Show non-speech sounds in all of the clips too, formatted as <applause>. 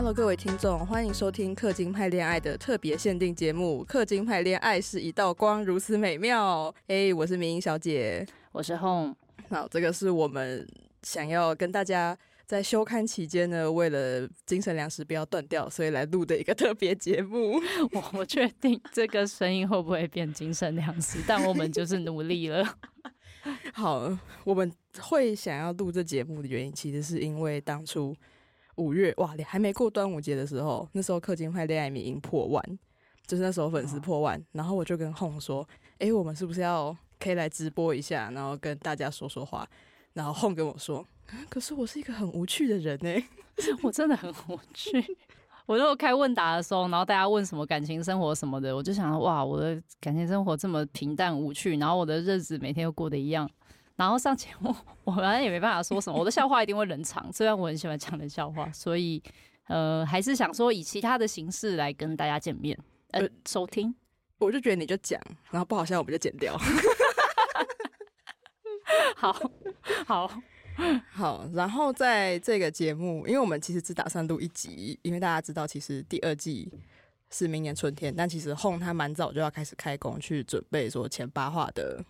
Hello，各位听众，欢迎收听氪金派恋爱的特别限定节目《氪金派恋爱是一道光，如此美妙》。哎，我是明英小姐，我是 Home。好，这个是我们想要跟大家在休刊期间呢，为了精神粮食不要断掉，所以来录的一个特别节目。我不确定这个声音会不会变精神粮食，但我们就是努力了。<laughs> 好，我们会想要录这节目的原因，其实是因为当初。五月哇，你还没过端午节的时候，那时候氪金派恋爱迷已经破万，就是那时候粉丝破万，哦、然后我就跟 Home 说：“哎、欸，我们是不是要可以来直播一下，然后跟大家说说话？”然后 Home 跟我说：“可是我是一个很无趣的人呢，<laughs> 我真的很无趣。<laughs> 我如果开问答的时候，然后大家问什么感情生活什么的，我就想哇，我的感情生活这么平淡无趣，然后我的日子每天又过得一样。”然后上节目，我反正也没办法说什么。我的笑话一定会冷场，虽然我很喜欢讲的笑话，所以呃，还是想说以其他的形式来跟大家见面，呃，收听。我就觉得你就讲，然后不好笑我们就剪掉。<laughs> 好好好，然后在这个节目，因为我们其实只打算录一集，因为大家知道，其实第二季是明年春天，但其实 Home 他蛮早就要开始开工去准备说前八话的。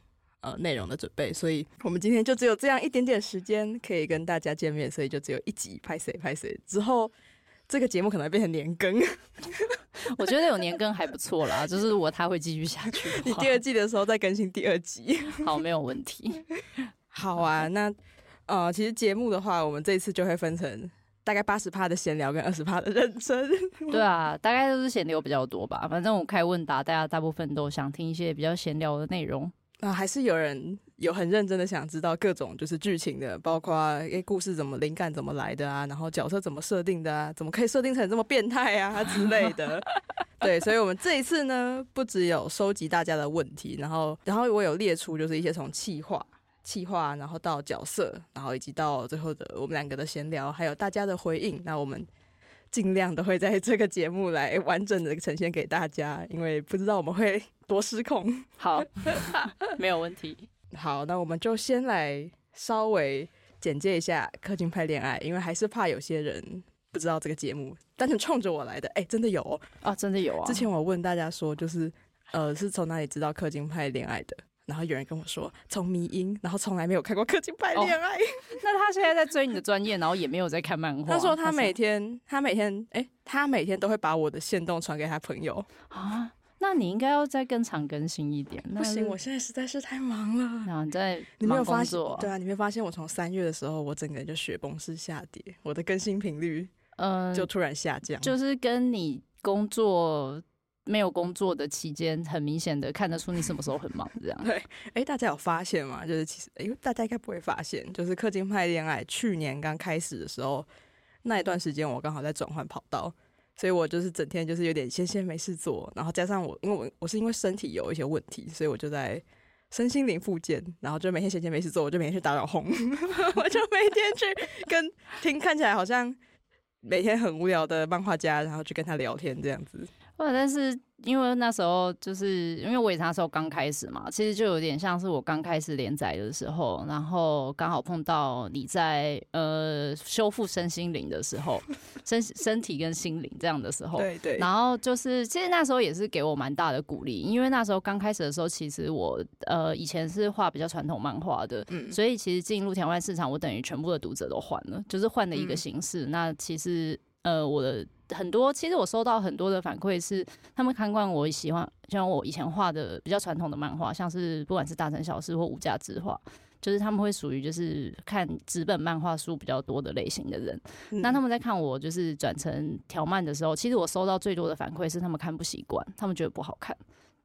呃，内容的准备，所以我们今天就只有这样一点点时间可以跟大家见面，所以就只有一集拍谁拍谁。之后这个节目可能会变成年更，<laughs> 我觉得有年更还不错啦，就是如果它会继续下去，你第二季的时候再更新第二集，好，没有问题。<laughs> 好啊，那呃，其实节目的话，我们这一次就会分成大概八十趴的闲聊跟二十趴的认真。对啊，大概都是闲聊比较多吧。反正我开问答，大家大部分都想听一些比较闲聊的内容。啊，还是有人有很认真的想知道各种就是剧情的，包括诶故事怎么灵感怎么来的啊，然后角色怎么设定的啊，怎么可以设定成这么变态啊之类的。<laughs> 对，所以我们这一次呢，不只有收集大家的问题，然后然后我有列出就是一些从企划、企划，然后到角色，然后以及到最后的我们两个的闲聊，还有大家的回应，那我们。尽量都会在这个节目来完整的呈现给大家，因为不知道我们会多失控。好，<laughs> 没有问题。好，那我们就先来稍微简介一下氪金派恋爱，因为还是怕有些人不知道这个节目，单纯冲着我来的。哎、欸，真的有哦，啊，真的有啊。之前我问大家说，就是呃，是从哪里知道氪金派恋爱的？然后有人跟我说，从迷音，然后从来没有看过氪金派恋爱。哦。<laughs> 那他现在在追你的专业，然后也没有在看漫画。他说他每天，他每天，哎，他每天都会把我的线动传给他朋友啊。那你应该要再更常更新一点。不行，我现在实在是太忙了。然后你在你没有发现？对啊，你没有发现我从三月的时候，我整个人就雪崩式下跌，我的更新频率嗯就突然下降，呃，就是跟你工作。没有工作的期间，很明显的看得出你什么时候很忙，这样。<laughs> 对，哎，大家有发现吗？就是其实，哎，大家应该不会发现，就是氪金派恋爱去年刚开始的时候，那一段时间我刚好在转换跑道，所以我就是整天就是有点闲闲没事做，然后加上我，因为我我是因为身体有一些问题，所以我就在身心灵复健，然后就每天闲闲没事做，我就每天去打扰红 <laughs> 我就每天去跟听看起来好像每天很无聊的漫画家，然后去跟他聊天这样子。但是因为那时候就是因为我也那时候刚开始嘛，其实就有点像是我刚开始连载的时候，然后刚好碰到你在呃修复身心灵的时候，身身体跟心灵这样的时候，对对。然后就是其实那时候也是给我蛮大的鼓励，因为那时候刚开始的时候，其实我呃以前是画比较传统漫画的，嗯，所以其实进入台湾市场，我等于全部的读者都换了，就是换了一个形式。嗯、那其实呃我的。很多其实我收到很多的反馈是，他们看惯我喜欢像我以前画的比较传统的漫画，像是不管是大城小事或无价之画，就是他们会属于就是看纸本漫画书比较多的类型的人。嗯、那他们在看我就是转成条漫的时候，其实我收到最多的反馈是他们看不习惯，他们觉得不好看，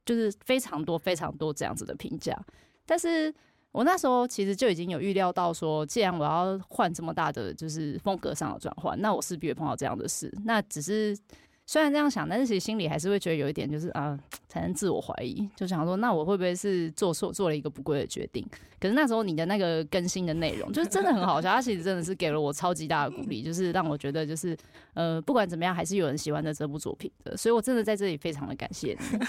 就是非常多非常多这样子的评价。但是我那时候其实就已经有预料到说，既然我要换这么大的就是风格上的转换，那我势必会碰到这样的事。那只是虽然这样想，但是其实心里还是会觉得有一点就是啊，产生自我怀疑，就想说那我会不会是做错做了一个不贵的决定？可是那时候你的那个更新的内容就是真的很好笑，它其实真的是给了我超级大的鼓励，就是让我觉得就是呃，不管怎么样，还是有人喜欢的这部作品的，所以我真的在这里非常的感谢你。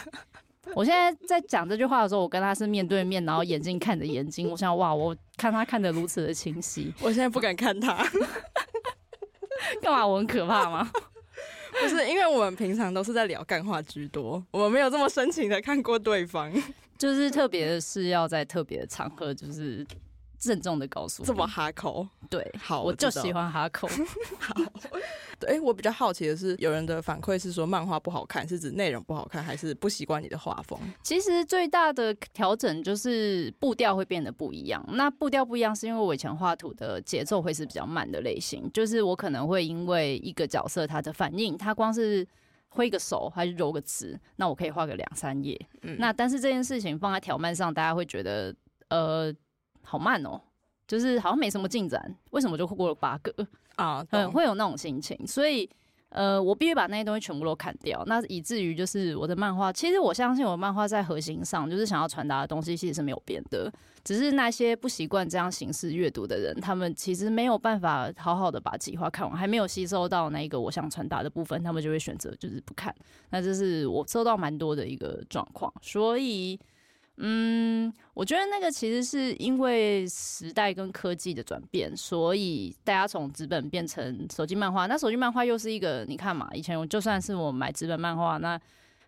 <laughs> 我现在在讲这句话的时候，我跟他是面对面，然后眼睛看着眼睛。我想，哇，我看他看得如此的清晰。<laughs> 我现在不敢看他，<laughs> 干嘛？我很可怕吗？不是，因为我们平常都是在聊干话居多，我们没有这么深情的看过对方。就是特别的是要在特别的场合，就是。郑重的告诉这么哈口，对，好，我就喜欢哈口。<laughs> 好，对，我比较好奇的是，有人的反馈是说漫画不好看，是指内容不好看，还是不习惯你的画风？其实最大的调整就是步调会变得不一样。那步调不一样，是因为我以前画图的节奏会是比较慢的类型，就是我可能会因为一个角色他的反应，他光是挥个手还是揉个词，那我可以画个两三页。嗯，那但是这件事情放在条漫上，大家会觉得呃。好慢哦，就是好像没什么进展，为什么就过了八个啊？<laughs> 嗯，会有那种心情，所以呃，我必须把那些东西全部都砍掉，那以至于就是我的漫画，其实我相信我的漫画在核心上，就是想要传达的东西其实是没有变的，只是那些不习惯这样形式阅读的人，他们其实没有办法好好的把计划看完，还没有吸收到那一个我想传达的部分，他们就会选择就是不看，那这是我收到蛮多的一个状况，所以。嗯，我觉得那个其实是因为时代跟科技的转变，所以大家从纸本变成手机漫画。那手机漫画又是一个，你看嘛，以前我就算是我买纸本漫画，那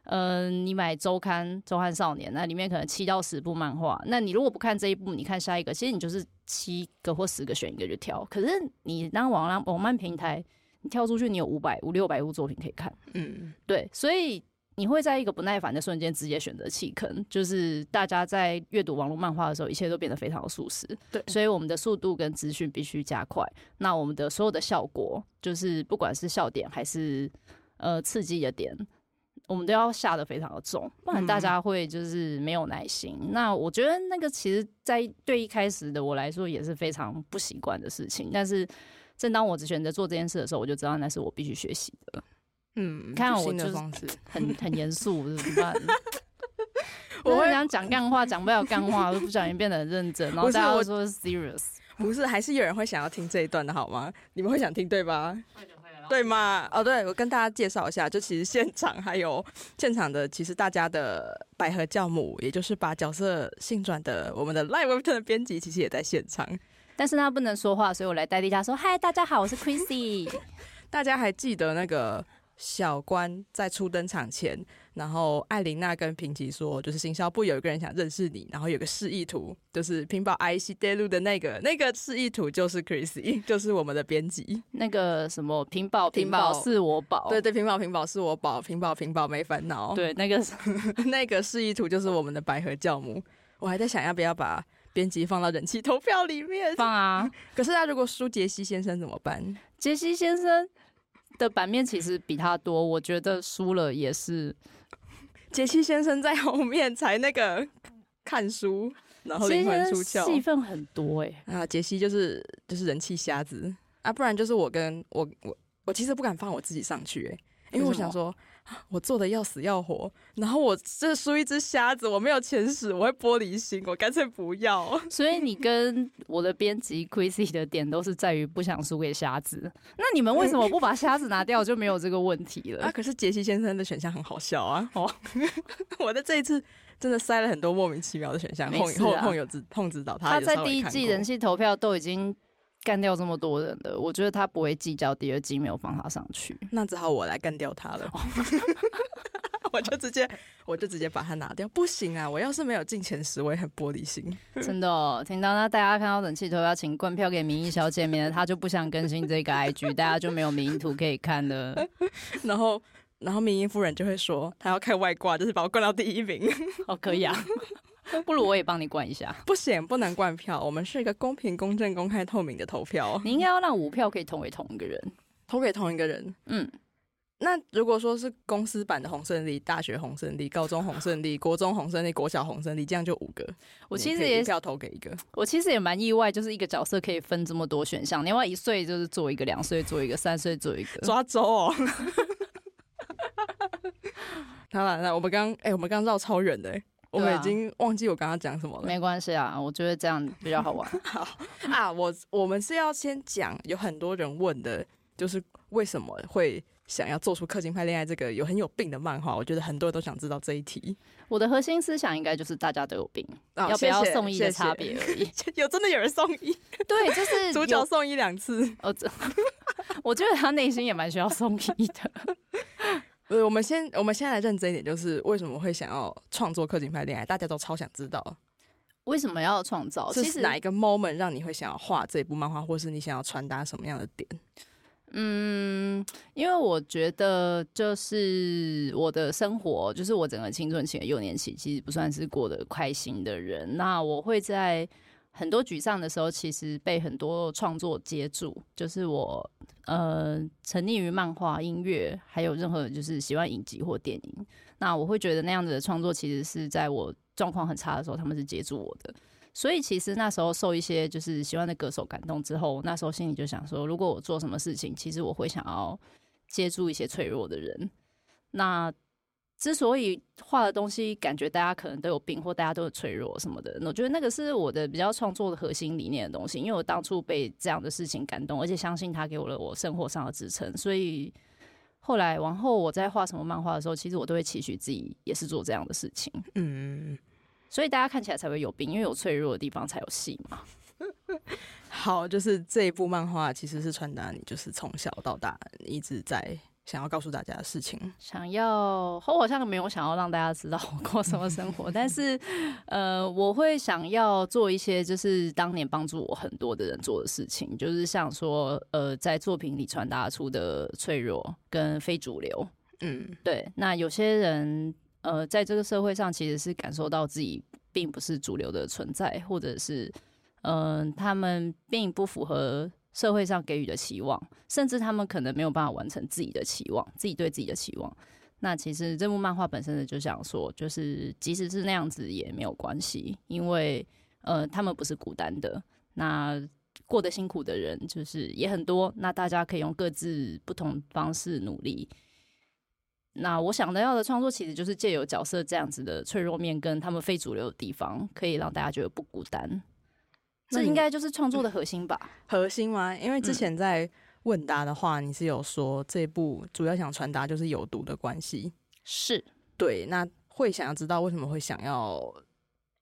嗯、呃，你买周刊《周刊少年》，那里面可能七到十部漫画，那你如果不看这一部，你看下一个，其实你就是七个或十个选一个就挑。可是你当网浪网漫平台，你跳出去，你有五百五六百部作品可以看。嗯，对，所以。你会在一个不耐烦的瞬间直接选择弃坑，就是大家在阅读网络漫画的时候，一切都变得非常的速食。对，所以我们的速度跟资讯必须加快。那我们的所有的效果，就是不管是笑点还是呃刺激的点，我们都要下的非常的重，不然大家会就是没有耐心。嗯、那我觉得那个其实，在对一开始的我来说也是非常不习惯的事情。但是正当我只选择做这件事的时候，我就知道那是我必须学习的。嗯，看我就是 <laughs> 很很严肃，怎么办？<laughs> 我会想讲干话，讲不了干话，我不小心变得很认真，然后大家都说 serious，不是，还是有人会想要听这一段的好吗？你们会想听对吧？对吗？哦，对，我跟大家介绍一下，就其实现场还有现场的，其实大家的百合教母，也就是把角色性转的我们的 Live Webtoon 的编辑，其实也在现场，但是他不能说话，所以我来代替他说：“嗨，大家好，我是 Chrissy。<laughs> ”大家还记得那个？小关在初登场前，然后艾琳娜跟平吉说，就是行销部有一个人想认识你，然后有个示意图，就是屏保 IC 带路的那个那个示意图就是 Chrissy，就是我们的编辑。那个什么屏保屏保是我宝，对对，屏保屏保是我宝，屏保屏保没烦恼。对，那个 <laughs> 那个示意图就是我们的百合教母。我还在想要不要把编辑放到人气投票里面放啊？<laughs> 可是他如果输杰西先生怎么办？杰西先生。的版面其实比他多，我觉得输了也是。<laughs> 杰西先生在后面才那个看书，然后灵魂出窍，戏份很多哎、欸。啊，杰西就是就是人气瞎子啊，不然就是我跟我我我其实不敢放我自己上去哎、欸，因为我想说。我做的要死要活，然后我这输一只瞎子，我没有前史，我会玻璃心，我干脆不要。<laughs> 所以你跟我的编辑 Chrissy 的点都是在于不想输给瞎子。那你们为什么不把瞎子拿掉，就没有这个问题了？<laughs> 啊，可是杰西先生的选项很好笑啊！哦，<laughs> 我的这一次真的塞了很多莫名其妙的选项，碰后碰有指碰指导他。他在第一季人气投票都已经干掉这么多人的，我觉得他不会计较第二季没有放他上去，那只好我来干掉他了。<laughs> 我就直接，我就直接把他拿掉。不行啊！我要是没有进前十，我也很玻璃心。真的哦，听到那大家看到冷气头要，请灌票给明一小姐，免得他就不想更新这个 IG，大家就没有明一图可以看了。<laughs> 然后，然后明一夫人就会说，她要开外挂，就是把我灌到第一名。哦，可以啊。<laughs> 不如我也帮你灌一下。<laughs> 不行，不能灌票。我们是一个公平、公正、公开、透明的投票。<laughs> 你应该要让五票可以投给同一个人，投给同一个人。嗯，那如果说是公司版的红胜利、大学红胜利、高中红胜利、国中红胜利、国小红胜利，这样就五个。我其实也要投给一个。我其实也蛮意外，就是一个角色可以分这么多选项。另外一岁就是做一个，两岁做一个，三岁做一个，抓周哦。好了，那我们刚哎，我们刚绕超远的、欸。我们已经忘记我刚刚讲什么了。没关系啊，我觉得这样比较好玩。<laughs> 好啊，我我们是要先讲，有很多人问的，就是为什么会想要做出氪金派恋爱这个有很有病的漫画？我觉得很多人都想知道这一题。我的核心思想应该就是大家都有病，哦、要不要送医的差别而已。<laughs> 有真的有人送医？对，就是 <laughs> 主角送医两次。哦，这我觉得他内心也蛮需要送医的。呃，我们先我们先来认真一点，就是为什么会想要创作氪金派恋爱？大家都超想知道，为什么要创造？其实哪一个 moment 让你会想要画这部漫画，或是你想要传达什么样的点？嗯，因为我觉得就是我的生活，就是我整个青春期的幼年期，其实不算是过得开心的人。那我会在很多沮丧的时候，其实被很多创作接住，就是我呃沉溺于漫画、音乐，还有任何就是喜欢影集或电影。那我会觉得那样子的创作，其实是在我状况很差的时候，他们是接住我的。所以其实那时候受一些就是喜欢的歌手感动之后，那时候心里就想说，如果我做什么事情，其实我会想要接住一些脆弱的人。那之所以画的东西感觉大家可能都有病，或大家都有脆弱什么的，我觉得那个是我的比较创作的核心理念的东西。因为我当初被这样的事情感动，而且相信他给我了我生活上的支撑，所以后来往后我在画什么漫画的时候，其实我都会期许自己也是做这样的事情。嗯。所以大家看起来才会有病，因为有脆弱的地方才有戏嘛。<laughs> 好，就是这一部漫画其实是传达你就是从小到大一直在想要告诉大家的事情。<laughs> 想要，我好像没有想要让大家知道我过什么生活，但是呃，我会想要做一些就是当年帮助我很多的人做的事情，就是像说呃，在作品里传达出的脆弱跟非主流。嗯，对。那有些人。呃，在这个社会上，其实是感受到自己并不是主流的存在，或者是，嗯、呃，他们并不符合社会上给予的期望，甚至他们可能没有办法完成自己的期望，自己对自己的期望。那其实这部漫画本身的就想说，就是即使是那样子也没有关系，因为呃，他们不是孤单的。那过得辛苦的人就是也很多，那大家可以用各自不同方式努力。那我想的要的创作，其实就是借由角色这样子的脆弱面，跟他们非主流的地方，可以让大家觉得不孤单。这应该就是创作的核心吧？<laughs> 核心吗？因为之前在问答的话，你是有说这部主要想传达就是有毒的关系，是对。那会想要知道为什么会想要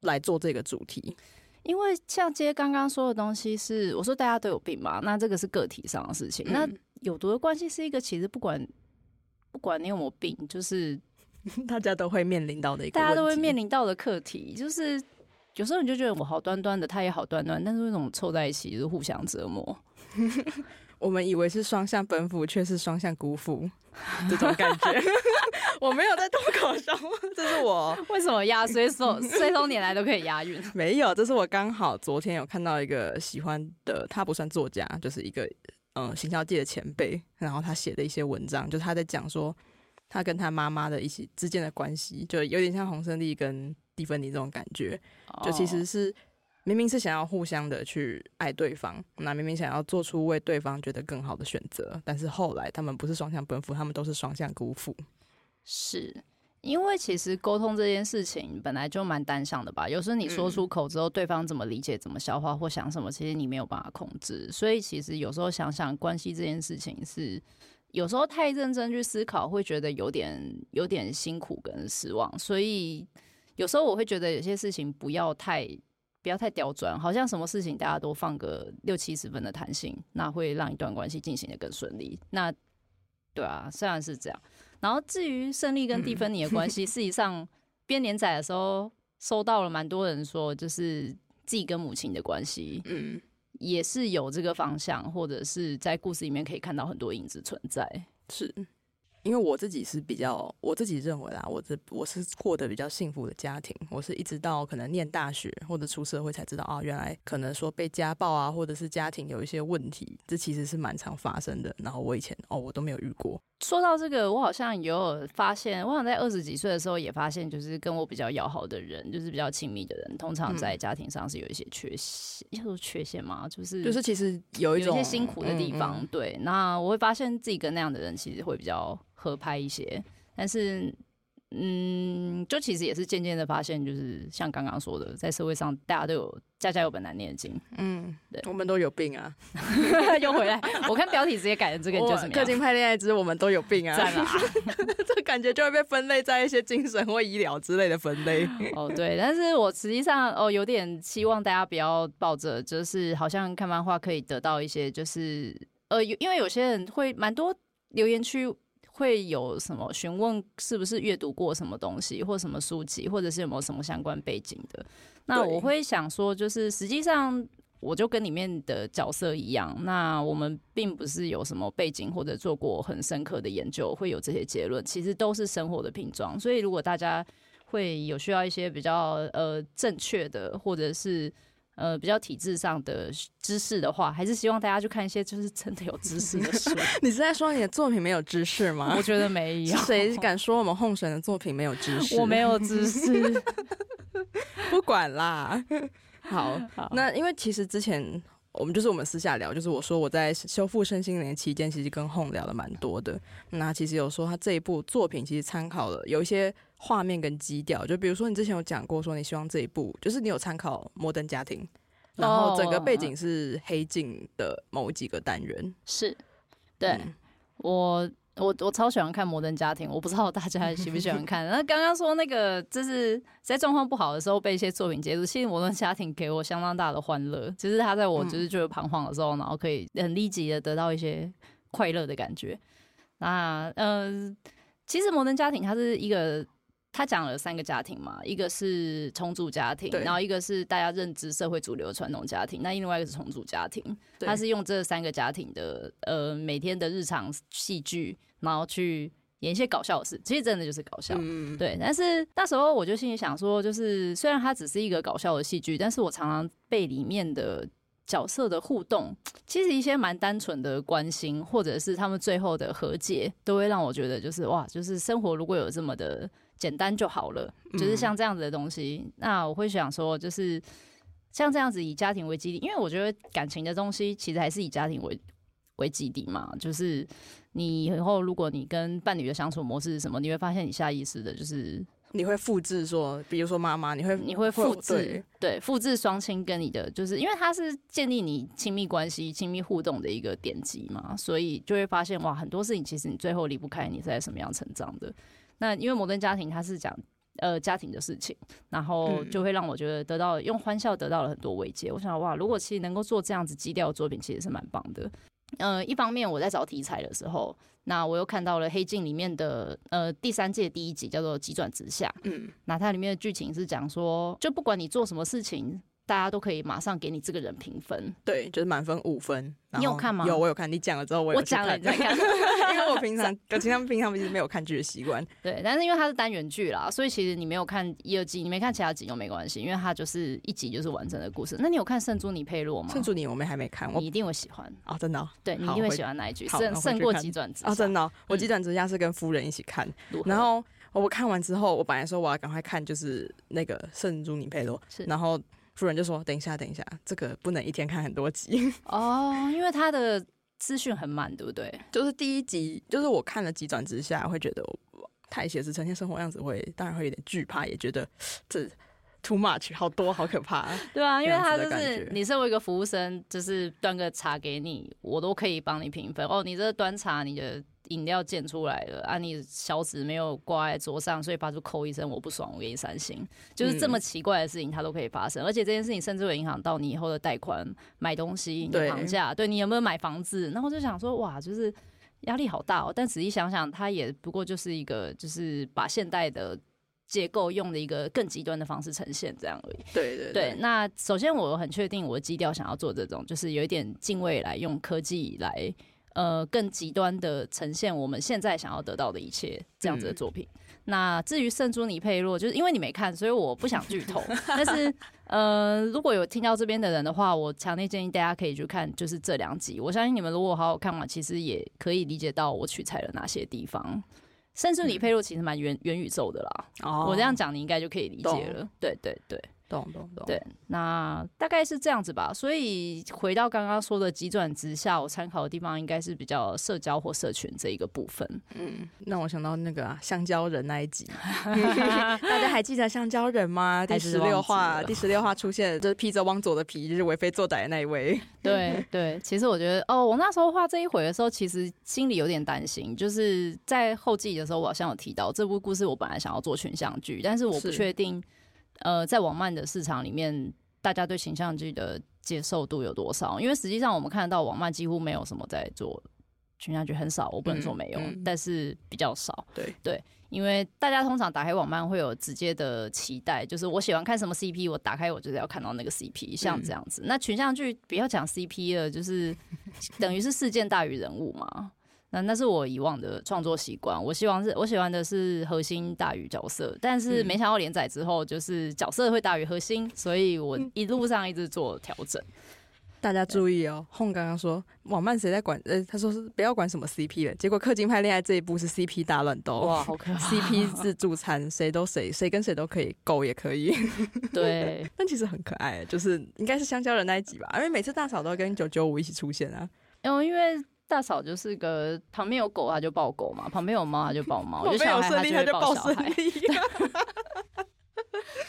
来做这个主题？因为像接刚刚说的东西是，我说大家都有病嘛，那这个是个体上的事情。嗯、那有毒的关系是一个，其实不管。不管你有没有病，就是 <laughs> 大家都会面临到的一个，大家都会面临到的课题，就是有时候你就觉得我好端端的，他也好端端，但是为什么凑在一起就是互相折磨？<laughs> 我们以为是双向奔赴，却是双向辜负，<laughs> 这种感觉。我没有在脱口秀，这是我 <laughs> 为什么押随手随手拈来都可以押韵？没有，这是我刚好昨天有看到一个喜欢的，他不算作家，就是一个。嗯，行销界的前辈，然后他写的一些文章，就是他在讲说他跟他妈妈的一起之间的关系，就有点像洪胜利跟蒂芬尼这种感觉，就其实是明明是想要互相的去爱对方，那明明想要做出为对方觉得更好的选择，但是后来他们不是双向奔赴，他们都是双向辜负，是。因为其实沟通这件事情本来就蛮单向的吧，有时候你说出口之后，对方怎么理解、怎么消化或想什么，其实你没有办法控制。所以其实有时候想想关系这件事情是，有时候太认真去思考，会觉得有点有点辛苦跟失望。所以有时候我会觉得有些事情不要太不要太刁钻，好像什么事情大家都放个六七十分的弹性，那会让一段关系进行的更顺利。那对啊，虽然是这样。然后至于胜利跟蒂芬妮的关系，<laughs> 事实上编连载的时候收到了蛮多人说，就是自己跟母亲的关系，嗯，也是有这个方向，或者是在故事里面可以看到很多影子存在，是。因为我自己是比较，我自己认为啦，我这我是过得比较幸福的家庭。我是一直到可能念大学或者出社会才知道啊，原来可能说被家暴啊，或者是家庭有一些问题，这其实是蛮常发生的。然后我以前哦，我都没有遇过。说到这个，我好像也有发现，我好像在二十几岁的时候也发现，就是跟我比较要好的人，就是比较亲密的人，通常在家庭上是有一些缺陷，要说缺陷吗？就是就是其实有一种有一些辛苦的地方。嗯嗯对，那我会发现自己跟那样的人其实会比较。合拍一些，但是，嗯，就其实也是渐渐的发现，就是像刚刚说的，在社会上大家都有家家有本难念的经，嗯，对，我们都有病啊，<laughs> 又回来，我看标题直接改成这个，就是氪金派恋爱之我们都有病啊，在啦，<laughs> 这感觉就会被分类在一些精神或医疗之类的分类。哦，对，但是我实际上哦，有点希望大家不要抱着，就是好像看漫画可以得到一些，就是。呃，因为有些人会蛮多留言区会有什么询问，是不是阅读过什么东西，或什么书籍，或者是有没有什么相关背景的。那我会想说，就是实际上我就跟里面的角色一样，那我们并不是有什么背景或者做过很深刻的研究，会有这些结论，其实都是生活的拼装。所以如果大家会有需要一些比较呃正确的，或者是呃比较体制上的知识的话，还是希望大家去看一些就是真的有知识的书。<laughs> 你是在说你的作品没有知识吗？我觉得没有。谁敢说我们红神的作品没有知识？我没有知识。<laughs> 不管啦。<laughs> 好，好，那因为其实之前我们就是我们私下聊，就是我说我在修复身心灵期间，其实跟 Hong 聊的蛮多的。那其实有说他这一部作品其实参考了有一些画面跟基调，就比如说你之前有讲过说你希望这一部就是你有参考《摩登家庭》，然后整个背景是黑镜的某几个单元，是对、嗯、我。我我超喜欢看《摩登家庭》，我不知道大家喜不喜欢看。<laughs> 那刚刚说那个，就是在状况不好的时候被一些作品接住。其实《摩登家庭》给我相当大的欢乐，其实他在我就是觉得彷徨的时候，然后可以很立即的得到一些快乐的感觉。那嗯、呃，其实《摩登家庭》它是一个。他讲了三个家庭嘛，一个是重组家庭，然后一个是大家认知社会主流的传统家庭，那另外一个是重组家庭。他是用这三个家庭的呃每天的日常戏剧，然后去演一些搞笑的事，其实真的就是搞笑。嗯、对，但是那时候我就心里想说，就是虽然它只是一个搞笑的戏剧，但是我常常被里面的角色的互动，其实一些蛮单纯的关心，或者是他们最后的和解，都会让我觉得就是哇，就是生活如果有这么的。简单就好了，就是像这样子的东西。嗯、那我会想说，就是像这样子以家庭为基地，因为我觉得感情的东西其实还是以家庭为为基地嘛。就是你以后如果你跟伴侣的相处模式是什么，你会发现你下意识的就是你会复制说，比如说妈妈，你会你会复制对复制双亲跟你的，就是因为它是建立你亲密关系、亲密互动的一个典籍嘛，所以就会发现哇，很多事情其实你最后离不开你是在什么样成长的。那因为摩登家庭它是讲呃家庭的事情，然后就会让我觉得得到用欢笑得到了很多慰藉。我想哇，如果其实能够做这样子基调的作品，其实是蛮棒的。呃，一方面我在找题材的时候，那我又看到了《黑镜》里面的呃第三届第一集叫做《急转直下》，嗯，那它里面的剧情是讲说，就不管你做什么事情。大家都可以马上给你这个人评分，对，就是满分五分。你有看吗？有，我有看。你讲了之后我，我讲了你再看，<laughs> 因为我平常，<laughs> 我平常平常其实没有看剧的习惯。对，但是因为它是单元剧啦，所以其实你没有看一、二季，你没看其他集又没关系，因为它就是一集就是完整的故事。那你有看《圣朱尼佩洛》吗？圣朱尼我们还没看，你一定会喜欢哦，真的、哦。对，你一定会喜欢那一句，胜胜过急转直下。哦，真的、哦，我急转直下是跟夫人一起看，嗯、然后我看完之后，我本来说我要赶快看，就是那个《圣朱尼佩洛》，是，然后。夫人就说：“等一下，等一下，这个不能一天看很多集 <laughs> 哦，因为他的资讯很满，对不对？就是第一集，就是我看了急转直下，会觉得太写实，呈现生活样子会，当然会有点惧怕，也觉得这 too much，好多，好可怕。<laughs> 对啊，因为他就是你身为一个服务生，就是端个茶给你，我都可以帮你评分哦。你这端茶，你的。”饮料溅出来了啊！你小指没有挂在桌上，所以发出扣一声，我不爽，我给你三星。就是这么奇怪的事情，它都可以发生。嗯、而且这件事情甚至会影响到你以后的贷款、买东西、你的房价，对，对你有没有买房子？然后就想说，哇，就是压力好大哦。但仔细想想，它也不过就是一个，就是把现代的结构用的一个更极端的方式呈现这样而已。对对对，对。那首先，我很确定我的基调想要做这种，就是有一点近未来，用科技来。呃，更极端的呈现我们现在想要得到的一切，这样子的作品。嗯、那至于圣朱尼佩洛，就是因为你没看，所以我不想剧透。<laughs> 但是，呃，如果有听到这边的人的话，我强烈建议大家可以去看，就是这两集。我相信你们如果好好看完，其实也可以理解到我取材了哪些地方。圣朱尼佩洛其实蛮元元宇宙的啦，哦、我这样讲你应该就可以理解了。对对对。懂懂懂，对，那大概是这样子吧。所以回到刚刚说的急转直下，我参考的地方应该是比较社交或社群这一个部分。嗯，那我想到那个啊，香蕉人那一集，<laughs> <laughs> 大家还记得香蕉人吗？第十六话，第十六话出现，就是披着汪佐的皮，就是为非作歹的那一位。<laughs> 对对，其实我觉得，哦，我那时候画这一回的时候，其实心里有点担心，就是在后记的时候，我好像有提到这部故事，我本来想要做群像剧，但是我不确定。呃，在网漫的市场里面，大家对形象剧的接受度有多少？因为实际上我们看得到网漫几乎没有什么在做群像剧，很少，我不能说没有，嗯嗯、但是比较少。对对，因为大家通常打开网漫会有直接的期待，就是我喜欢看什么 CP，我打开我就是要看到那个 CP，像这样子。嗯、那群像剧不要讲 CP 了，就是 <laughs> 等于是事件大于人物嘛。那那是我以往的创作习惯，我希望是我喜欢的是核心大于角色，但是没想到连载之后就是角色会大于核心，所以我一路上一直做调整。大家注意哦，Hong 刚刚说网漫谁在管？呃，他说是不要管什么 CP 了，结果氪金派恋爱这一部是 CP 大乱斗，哇，<laughs> 好可怕！CP 自助餐，谁都谁，谁跟谁都可以，狗也可以，对，<laughs> 但其实很可爱，就是应该是香蕉人那一集吧，因为每次大嫂都跟九九五一起出现啊，嗯，因为。大嫂就是个旁边有狗，她就抱狗嘛；旁边有猫，她就抱猫；<laughs> 有胜利，他就抱小孩。<laughs> <laughs>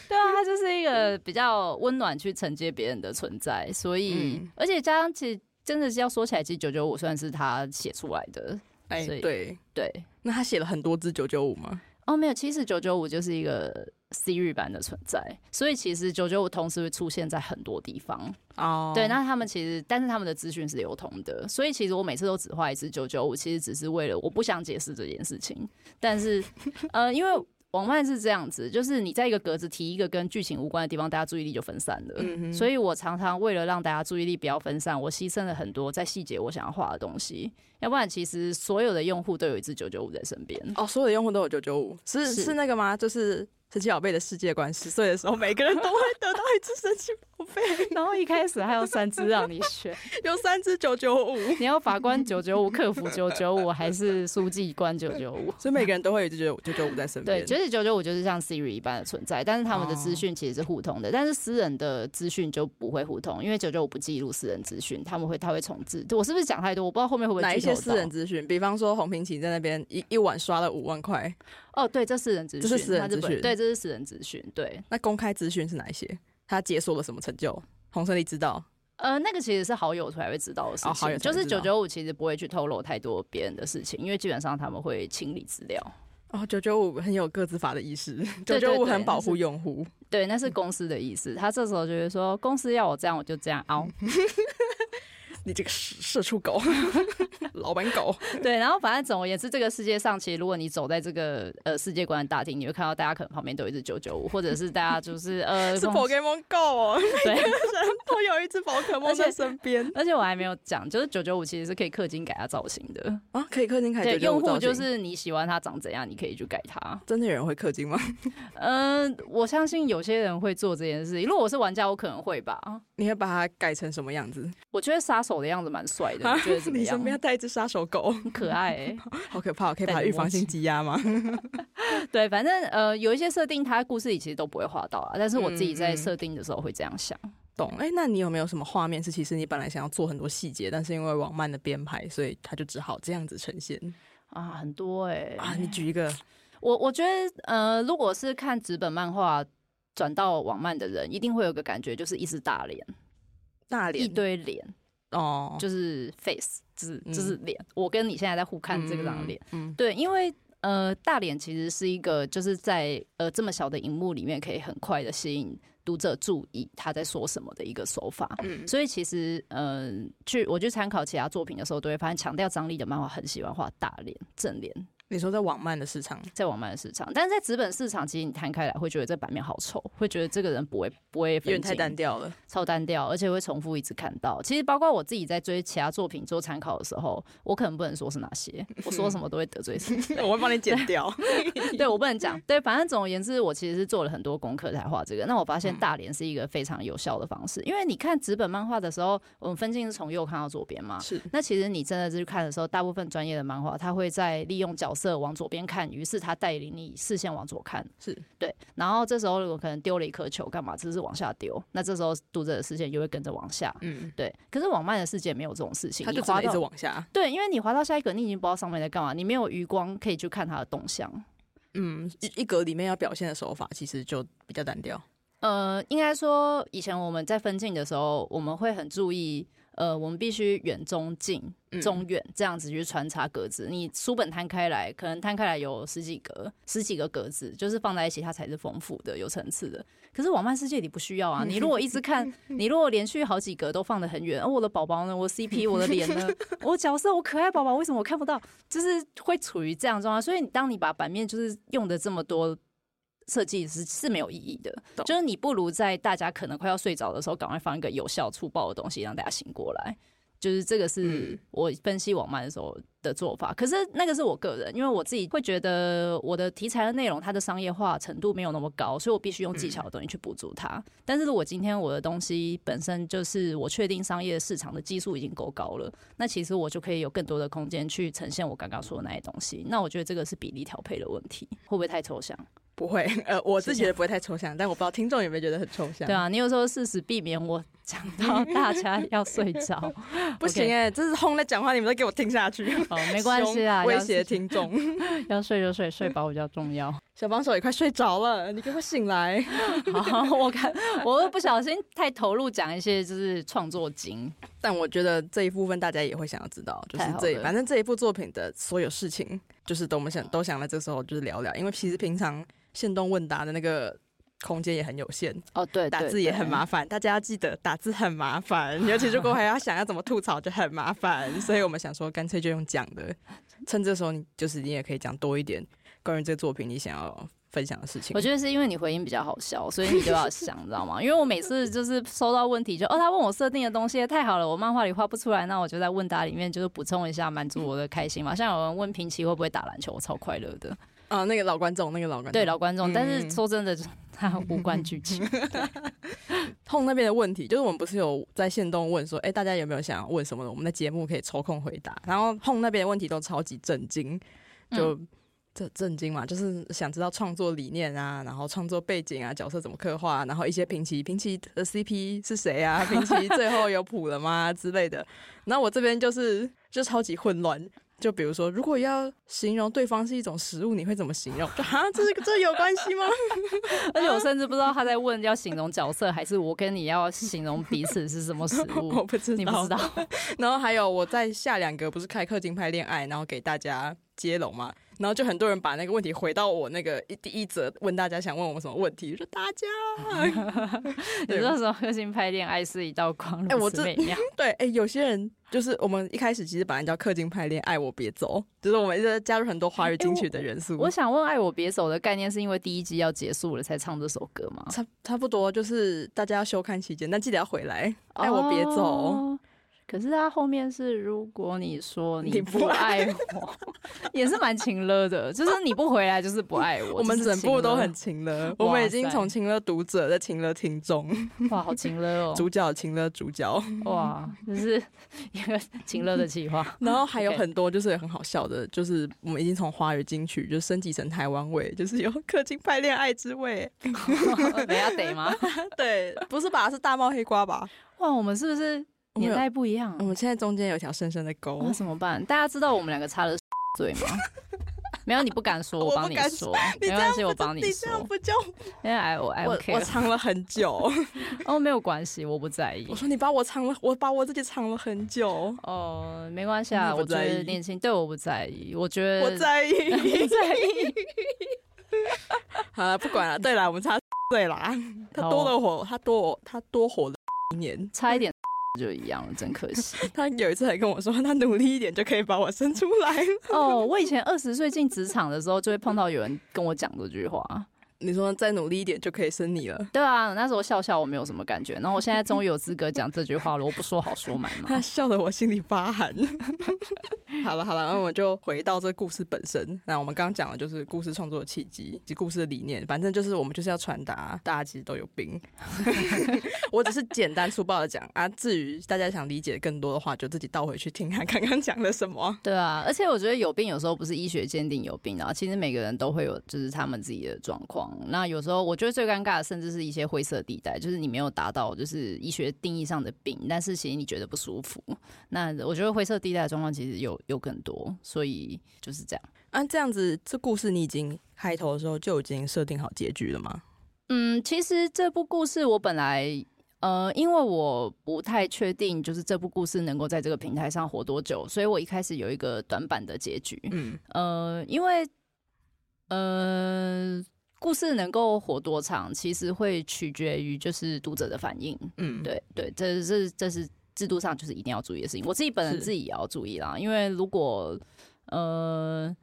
对啊，她就是一个比较温暖去承接别人的存在。所以，嗯、而且加上其实真的是要说起来，其实九九五算是她写出来的。哎，对对，对那他写了很多支九九五吗？哦，没有，其实九九五就是一个 Siri 版的存在，所以其实九九五同时会出现在很多地方哦。Oh. 对，那他们其实，但是他们的资讯是流通的，所以其实我每次都只画一次九九五，其实只是为了我不想解释这件事情。但是，呃，因为网漫是这样子，就是你在一个格子提一个跟剧情无关的地方，大家注意力就分散了。Mm hmm. 所以我常常为了让大家注意力不要分散，我牺牲了很多在细节我想要画的东西。要不然，其实所有的用户都有一只九九五在身边。哦，所有的用户都有九九五，是是，是那个吗？就是。神奇宝贝的世界观，十岁的时候，每个人都会 <laughs> 得到一只神奇宝贝。<laughs> 然后一开始还有三只让你选，<laughs> 有三只九九五，你要法官九九五、客服九九五，还是书记官九九五？所以每个人都会有一只九九五在身边。对，其实九九五就是像 Siri 一般的存在，但是他们的资讯其实是互通的，但是私人的资讯就不会互通，因为九九五不记录私人资讯，他们会他会重置。我是不是讲太多？我不知道后面会不会哪一些私人资讯？比方说洪平晴在那边一一晚刷了五万块。哦，对，这是私人资讯，这是私人资讯，对，这是私人资讯，对。那公开资讯是哪一些？他解锁了什么成就？洪胜利知道？呃，那个其实是好友才会知道的事情，哦、好友就是九九五其实不会去透露太多别人的事情，因为基本上他们会清理资料。哦，九九五很有个资法的意识，九九五很保护用户，对，那是公司的意思。他这时候就会说，公司要我这样，我就这样凹。<laughs> 你这个社社畜狗，<laughs> 老板狗。对，然后反正总而言之，这个世界上其实如果你走在这个呃世界观的大厅，你会看到大家可能旁边都有一只九九五，或者是大家就是呃是 Pokemon Go 哦，<laughs> 对，每个人都有一只宝可梦在身边。而且我还没有讲，就是九九五其实是可以氪金改它造型的啊，可以氪金改九九五造型。用户就是你喜欢它长怎样，你可以去改它。真的有人会氪金吗？嗯、<laughs> 呃，我相信有些人会做这件事。如果我是玩家，我可能会吧。你会把它改成什么样子？我觉得杀手。我的样子蛮帅的，你觉得怎么样？你身边要带一只杀手狗，很可爱、欸，<laughs> 好可怕！可以把预防性积压吗？<laughs> 对，反正呃，有一些设定，它故事里其实都不会画到啊。但是我自己在设定的时候会这样想。嗯嗯、懂？哎、欸，那你有没有什么画面是其实你本来想要做很多细节，但是因为网漫的编排，所以他就只好这样子呈现啊？很多哎、欸、啊！你举一个，<laughs> 我我觉得呃，如果是看纸本漫画转到网漫的人，一定会有个感觉，就是一只大脸，大脸，一堆脸。哦，oh. 就是 face，就是就是脸。嗯、我跟你现在在互看这个张脸，嗯，嗯对，因为呃，大脸其实是一个就是在呃这么小的荧幕里面可以很快的吸引读者注意他在说什么的一个手法。嗯，所以其实呃，去我去参考其他作品的时候，都会发现强调张力的漫画很喜欢画大脸正脸。你说在网漫的市场，在网漫的市场，但是在纸本市场，其实你摊开来会觉得这版面好丑，会觉得这个人不会不会分，有点太单调了，超单调，而且会重复一直看到。其实包括我自己在追其他作品做参考的时候，我可能不能说是哪些，我说什么都会得罪谁，<laughs> 我会帮你剪掉。<laughs> 对，对我不能讲。对，反正总而言之，我其实是做了很多功课才画这个。那我发现大连是一个非常有效的方式，因为你看纸本漫画的时候，我们分镜是从右看到左边嘛。是。那其实你真的是去看的时候，大部分专业的漫画，他会在利用角色往左边看。于是他带领你视线往左看，是对。然后这时候我可能丢了一颗球，干嘛？只是往下丢。那这时候读者的视线就会跟着往下，嗯，对。可是网漫的世界没有这种事情，他就滑一直往下。对，因为你滑到下一格，你已经不知道上面在干嘛，你没有余光可以去看它的动向。嗯，一一格里面要表现的手法其实就比较单调。呃，应该说以前我们在分镜的时候，我们会很注意。呃，我们必须远中近、中远这样子去穿插格子。你书本摊开来，可能摊开来有十几格、十几个格子，就是放在一起，它才是丰富的、有层次的。可是网漫世界里不需要啊！<laughs> 你如果一直看，<laughs> 你如果连续好几格都放得很远，哦，我的宝宝呢？我 CP，<laughs> 我的脸呢？我角色，我可爱宝宝，为什么我看不到？就是会处于这样状态。所以，当你把版面就是用的这么多设计是是没有意义的。就是你不如在大家可能快要睡着的时候，赶快放一个有效粗暴的东西，让大家醒过来。就是这个是我分析网漫的时候的做法，可是那个是我个人，因为我自己会觉得我的题材的内容它的商业化程度没有那么高，所以我必须用技巧的东西去补足它。但是如果今天我的东西本身就是我确定商业市场的基数已经够高了，那其实我就可以有更多的空间去呈现我刚刚说的那些东西。那我觉得这个是比例调配的问题，会不会太抽象？不会，<laughs> 呃，我自己也不会太抽象，但我不知道听众有没有觉得很抽象。对啊，你有时候事实避免我讲到大家要睡着，<laughs> 不行哎、欸，这是轰在讲话，你们都给我听下去。哦，没关系啊，<laughs> 威胁听众，要睡就睡，睡饱比较重要。小帮手也快睡着了，<laughs> 你给我醒来。<laughs> 好，我看我又不小心太投入讲一些就是创作经，但我觉得这一部分大家也会想要知道，就是这反正这一部作品的所有事情，就是都我们想都想在这时候就是聊聊，因为其实平常。线动问答的那个空间也很有限哦，对，打字也很麻烦，大家要记得打字很麻烦，<laughs> 尤其如果还要想要怎么吐槽就很麻烦，所以我们想说干脆就用讲的，趁这时候你就是你也可以讲多一点关于这个作品你想要分享的事情。我觉得是因为你回应比较好笑，所以你就要想，你知道吗？因为我每次就是收到问题就哦，他问我设定的东西太好了，我漫画里画不出来，那我就在问答里面就是补充一下，满足我的开心嘛。像有人问平奇会不会打篮球，我超快乐的。啊，那个老观众，那个老观众，对老观众，但是说真的，他无关剧情。<laughs> Hong <laughs> 那边的问题，就是我们不是有在线动问说，哎、欸，大家有没有想要问什么的？我们的节目可以抽空回答。然后 Hong 那边的问题都超级震惊，就这、嗯、震惊嘛，就是想知道创作理念啊，然后创作背景啊，角色怎么刻画，然后一些平齐平齐的 CP 是谁啊？平齐 <laughs> 最后有谱了吗之类的。然后我这边就是就超级混乱。就比如说，如果要形容对方是一种食物，你会怎么形容？啊，这是这有关系吗？<laughs> 而且我甚至不知道他在问要形容角色，还是我跟你要形容彼此是什么食物？<laughs> 我不知道，你不知道。然后还有我在下两个不是开氪金派恋爱，然后给大家接龙嘛。然后就很多人把那个问题回到我那个一第一则问大家想问我们什么问题，就说大家，有时候说氪金派恋爱是一道光，<laughs> 哎，我这 <laughs> 对，哎，有些人就是我们一开始其实本来叫氪金派恋爱我别走，<laughs> 就是我们一直在加入很多华语金曲的元素。我，我想问爱我别走的概念是因为第一季要结束了才唱这首歌吗？差差不多就是大家要休刊期间，但记得要回来，爱我别走。哦可是他后面是，如果你说你不爱我，<laughs> 也是蛮情勒的，就是你不回来就是不爱我。<laughs> 我们整部都很情勒，我们已经从情勒读者在情勒听众，哇，好情勒哦！<laughs> 主角情勒主角，哇，就是一个情勒的企划。然后还有很多就是很好笑的，就是我们已经从华语金曲就升级成台湾味，就是有氪金派恋爱之味。等下得吗？对，不是吧？是大冒黑瓜吧？哇，我们是不是？年代不一样，我们现在中间有条深深的沟，那怎么办？大家知道我们两个差了嘴 <laughs> 吗？没有，你不敢说，我帮你说，没关系，我帮你说。你这样不叫，因为 I 我 I OK，我藏了很久。<laughs> 哦，没有关系，我不在意。我说你把我藏了，我把我自己藏了很久。哦，没关系啊，我觉得年轻，对我不在意，我觉得我在意，不在意。<laughs> 好了，不管了。对了，我们差对啦，他多了活，他多他多活了一年，差一点。就一样了，真可惜。<laughs> 他有一次还跟我说，他努力一点就可以把我生出来。哦，我以前二十岁进职场的时候，就会碰到有人跟我讲这句话。你说再努力一点就可以生你了？对啊，那时候笑笑我没有什么感觉，然后我现在终于有资格讲这句话了，我不说好说满吗？他笑得我心里发寒。<laughs> 好了好了，那我们就回到这个故事本身。那我们刚刚讲的就是故事创作的契机及故事的理念，反正就是我们就是要传达大家其实都有病。<laughs> 我只是简单粗暴的讲啊，至于大家想理解更多的话，就自己倒回去听看刚刚讲了什么。对啊，而且我觉得有病有时候不是医学鉴定有病啊，其实每个人都会有，就是他们自己的状况。那有时候我觉得最尴尬的，甚至是一些灰色地带，就是你没有达到就是医学定义上的病，但是其实你觉得不舒服。那我觉得灰色地带的状况其实有有更多，所以就是这样。啊，这样子，这故事你已经开头的时候就已经设定好结局了吗？嗯，其实这部故事我本来呃，因为我不太确定，就是这部故事能够在这个平台上活多久，所以我一开始有一个短板的结局。嗯，呃，因为呃，故事能够活多长，其实会取决于就是读者的反应。嗯，对对，这是这是制度上就是一定要注意的事情。我自己本人自己也要注意啦，因为如果呃。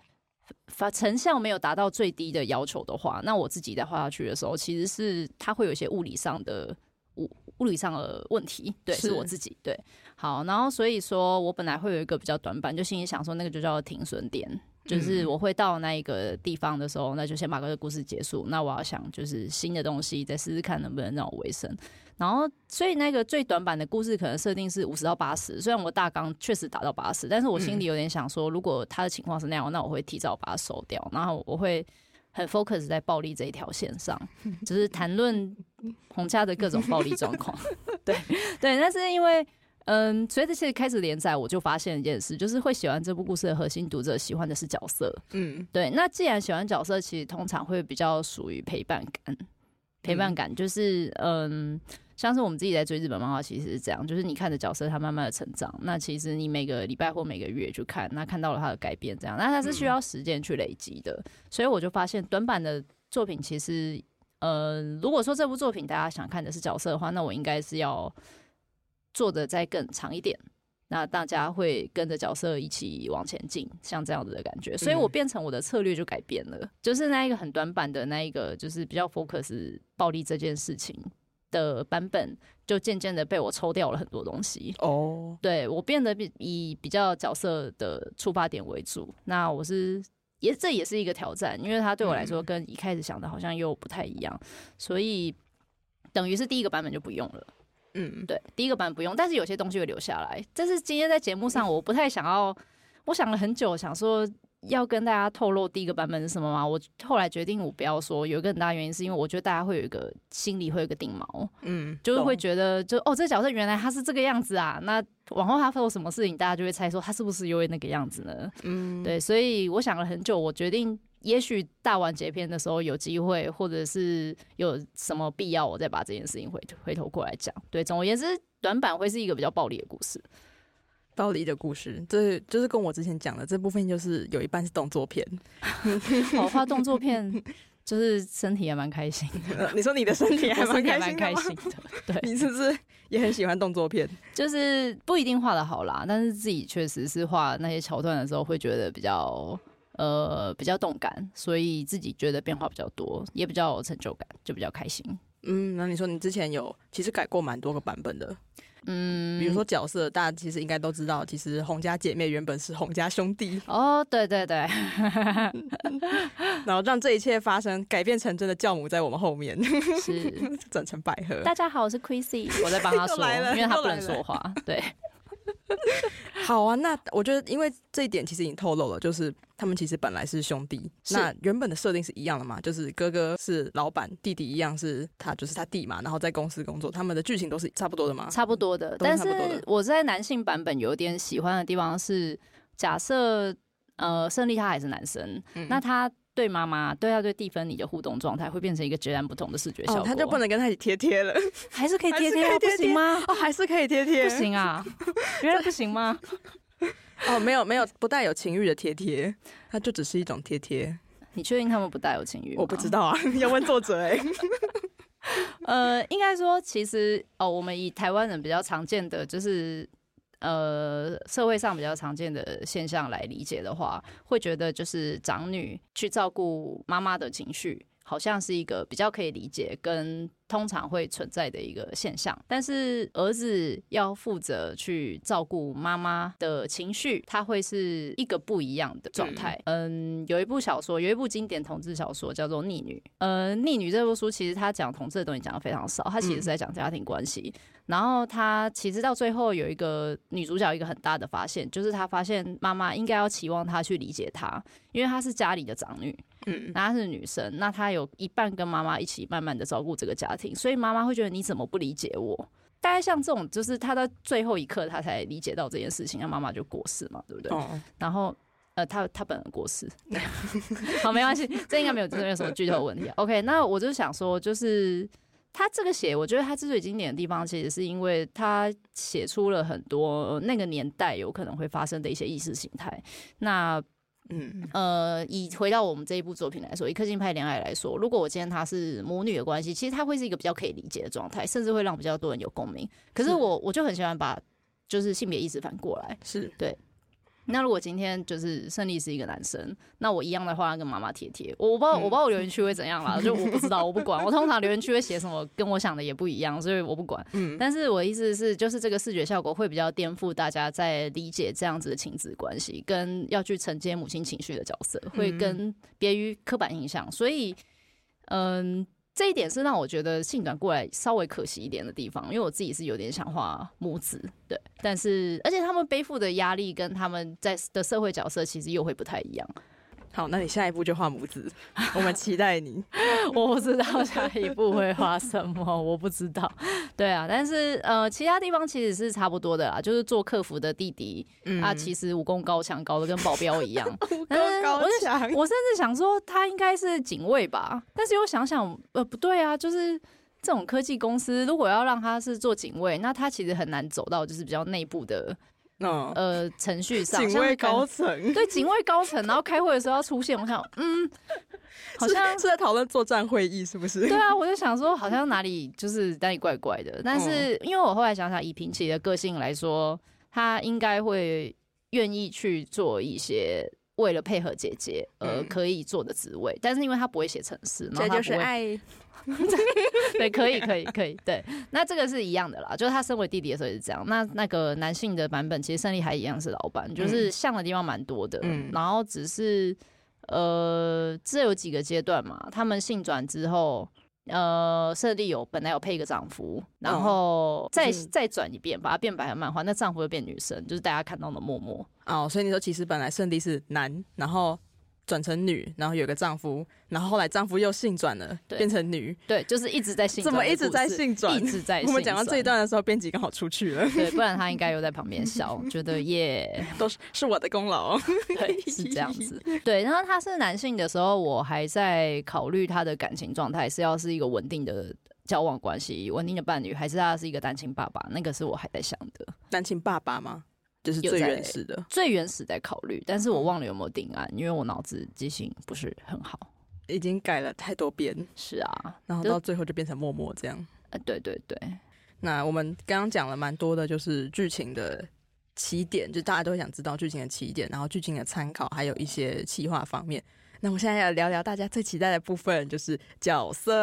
发成像没有达到最低的要求的话，那我自己在画下去的时候，其实是它会有一些物理上的物物理上的问题。对，是，是我自己对。好，然后所以说我本来会有一个比较短板，就心里想说那个就叫停损点，就是我会到那一个地方的时候，那就先把这个故事结束。那我要想就是新的东西，再试试看能不能让我维生。然后，所以那个最短版的故事可能设定是五十到八十，虽然我大纲确实达到八十，但是我心里有点想说，如果他的情况是那样，那我会提早把它收掉，然后我会很 focus 在暴力这一条线上，<laughs> 就是谈论洪家的各种暴力状况。<laughs> 对对，但是因为嗯，随着其实开始连载，我就发现一件事，就是会喜欢这部故事的核心读者喜欢的是角色。嗯，对。那既然喜欢角色，其实通常会比较属于陪伴感，陪伴感就是嗯。像是我们自己在追日本漫画，其实是这样，就是你看着角色他慢慢的成长，那其实你每个礼拜或每个月去看，那看到了他的改变，这样，那他是需要时间去累积的。嗯。所以我就发现短版的作品其实，呃，如果说这部作品大家想看的是角色的话，那我应该是要做的再更长一点，那大家会跟着角色一起往前进，像这样子的感觉。所以我变成我的策略就改变了，就是那一个很短板的那一个，就是比较 focus 暴力这件事情。的版本就渐渐的被我抽掉了很多东西哦，oh. 对，我变得比以比较角色的出发点为主。那我是也这也是一个挑战，因为它对我来说跟一开始想的好像又不太一样，嗯、所以等于是第一个版本就不用了。嗯，对，第一个版本不用，但是有些东西会留下来。但是今天在节目上我不太想要，我想了很久，想说。要跟大家透露第一个版本是什么吗？我后来决定我不要说，有一个很大原因是因为我觉得大家会有一个心里会有一个定锚，嗯，就是会觉得就哦，这角色原来他是这个样子啊，那往后他做什么事情，大家就会猜说他是不是因为那个样子呢？嗯，对，所以我想了很久，我决定也许大完结篇的时候有机会，或者是有什么必要，我再把这件事情回回头过来讲。对，总而言之，短板会是一个比较暴力的故事。暴力的故事，这就是跟我之前讲的这部分，就是有一半是动作片。我画动作片，就是身体也蛮开心的。你说你的身体还蛮开，开心的，对，你是不是也很喜欢动作片？就是不一定画的好啦，但是自己确实是画那些桥段的时候，会觉得比较呃比较动感，所以自己觉得变化比较多，也比较有成就感，就比较开心。嗯，那你说你之前有其实改过蛮多个版本的。嗯，比如说角色，大家其实应该都知道，其实洪家姐妹原本是洪家兄弟哦，对对对，<laughs> 然后让这一切发生，改变成真的教母在我们后面，<laughs> 是转成百合。大家好，我是 Chrissy，我在帮他 <laughs> 说，因为他不能说话，对。<laughs> 好啊，那我觉得，因为这一点其实已经透露了，就是他们其实本来是兄弟。那原本的设定是一样的嘛？就是哥哥是老板，弟弟一样是他，就是他弟嘛。然后在公司工作，他们的剧情都是差不多的嘛？差不多的。但是我在男性版本有点喜欢的地方是，假设呃胜利他还是男生，嗯、那他。对妈妈，对他对蒂芬妮的互动状态会变成一个截然不同的视觉效果。哦，他就不能跟他一起贴贴了，<laughs> 还是可以贴贴啊？不行吗？哦，还是可以贴贴，不行啊？<laughs> 原来不行吗？<laughs> 哦，没有没有，不带有情欲的贴贴，它就只是一种贴贴。你确定他们不带有情欲？我不知道啊，要问作者哎。呃，应该说，其实哦，我们以台湾人比较常见的就是。呃，社会上比较常见的现象来理解的话，会觉得就是长女去照顾妈妈的情绪，好像是一个比较可以理解跟通常会存在的一个现象。但是儿子要负责去照顾妈妈的情绪，他会是一个不一样的状态。嗯，有一部小说，有一部经典同志小说叫做《逆女》。呃，《逆女》这部书其实它讲同志的东西讲的非常少，它其实是在讲家庭关系。然后他其实到最后有一个女主角一个很大的发现，就是她发现妈妈应该要期望她去理解她，因为她是家里的长女，嗯，那她是女生，那她有一半跟妈妈一起慢慢的照顾这个家庭，所以妈妈会觉得你怎么不理解我？大概像这种，就是她到最后一刻她才理解到这件事情，那妈妈就过世嘛，对不对？哦、然后呃，她她本人过世，<laughs> 好，没关系，这应该没有这没有什么剧透问题。OK，那我就想说，就是。他这个写，我觉得他之所以经典的地方，其实是因为他写出了很多那个年代有可能会发生的一些意识形态。那嗯呃，以回到我们这一部作品来说，以氪金派恋爱来说，如果我今天他是母女的关系，其实他会是一个比较可以理解的状态，甚至会让比较多人有共鸣。可是我我就很喜欢把就是性别意识反过来，是对。那如果今天就是胜利是一个男生，那我一样的话跟妈妈贴贴，我不知道我不知道我留言区会怎样啦，就我不知道，我不管。我通常留言区会写什么，跟我想的也不一样，所以我不管。嗯，但是我的意思是，就是这个视觉效果会比较颠覆大家在理解这样子的亲子关系，跟要去承接母亲情绪的角色，会跟别于刻板印象。所以，嗯。这一点是让我觉得性感过来稍微可惜一点的地方，因为我自己是有点想画母子，对，但是而且他们背负的压力跟他们在的社会角色其实又会不太一样。好，那你下一步就画拇指，<laughs> 我们期待你。<laughs> 我不知道下一步会画什么，我不知道。对啊，但是呃，其他地方其实是差不多的啦，就是做客服的弟弟，嗯、他其实武功高强，高的跟保镖一样。武功高强，我甚至想说他应该是警卫吧，但是又想想，呃，不对啊，就是这种科技公司，如果要让他是做警卫，那他其实很难走到就是比较内部的。嗯，呃，程序上，警卫高层，对，警卫高层，然后开会的时候要出现，我想，嗯，<laughs> 好像是，是在讨论作战会议，是不是？对啊，我就想说，好像哪里就是哪里怪怪的。但是，因为我后来想想，以平奇的个性来说，他应该会愿意去做一些为了配合姐姐而可以做的职位，嗯、但是因为他不会写程式，这就是爱。<laughs> 对，可以，可以，可以。对，那这个是一样的啦，就是他身为弟弟的时候也是这样。那那个男性的版本，其实胜利还一样是老板，就是像的地方蛮多的。嗯，然后只是呃，这有几个阶段嘛。他们性转之后，呃，胜利有本来有配一个丈夫，然后再、嗯、再转一遍，把它变白和漫画，那丈夫又变女生，就是大家看到的默默。哦，所以你说其实本来胜利是男，然后。转成女，然后有个丈夫，然后后来丈夫又性转了，对变成女。对，就是一直在性转。怎么一直在性转？一直在。我们讲到这一段的时候，编辑刚好出去了。对，<laughs> 不然他应该又在旁边笑，觉得耶，<laughs> 都是是我的功劳。对，是这样子。对，然后他是男性的时候，我还在考虑他的感情状态是要是一个稳定的交往关系、稳定的伴侣，还是他是一个单亲爸爸？那个是我还在想的。单亲爸爸吗？就是最原始的，最原始在考虑，但是我忘了有没有定案，因为我脑子记性不是很好，已经改了太多遍。是啊，然后到最后就变成默默这样。呃，对对对。那我们刚刚讲了蛮多的，就是剧情的起点，就大家都会想知道剧情的起点，然后剧情的参考，还有一些企划方面。那我们现在要聊聊大家最期待的部分，就是角色。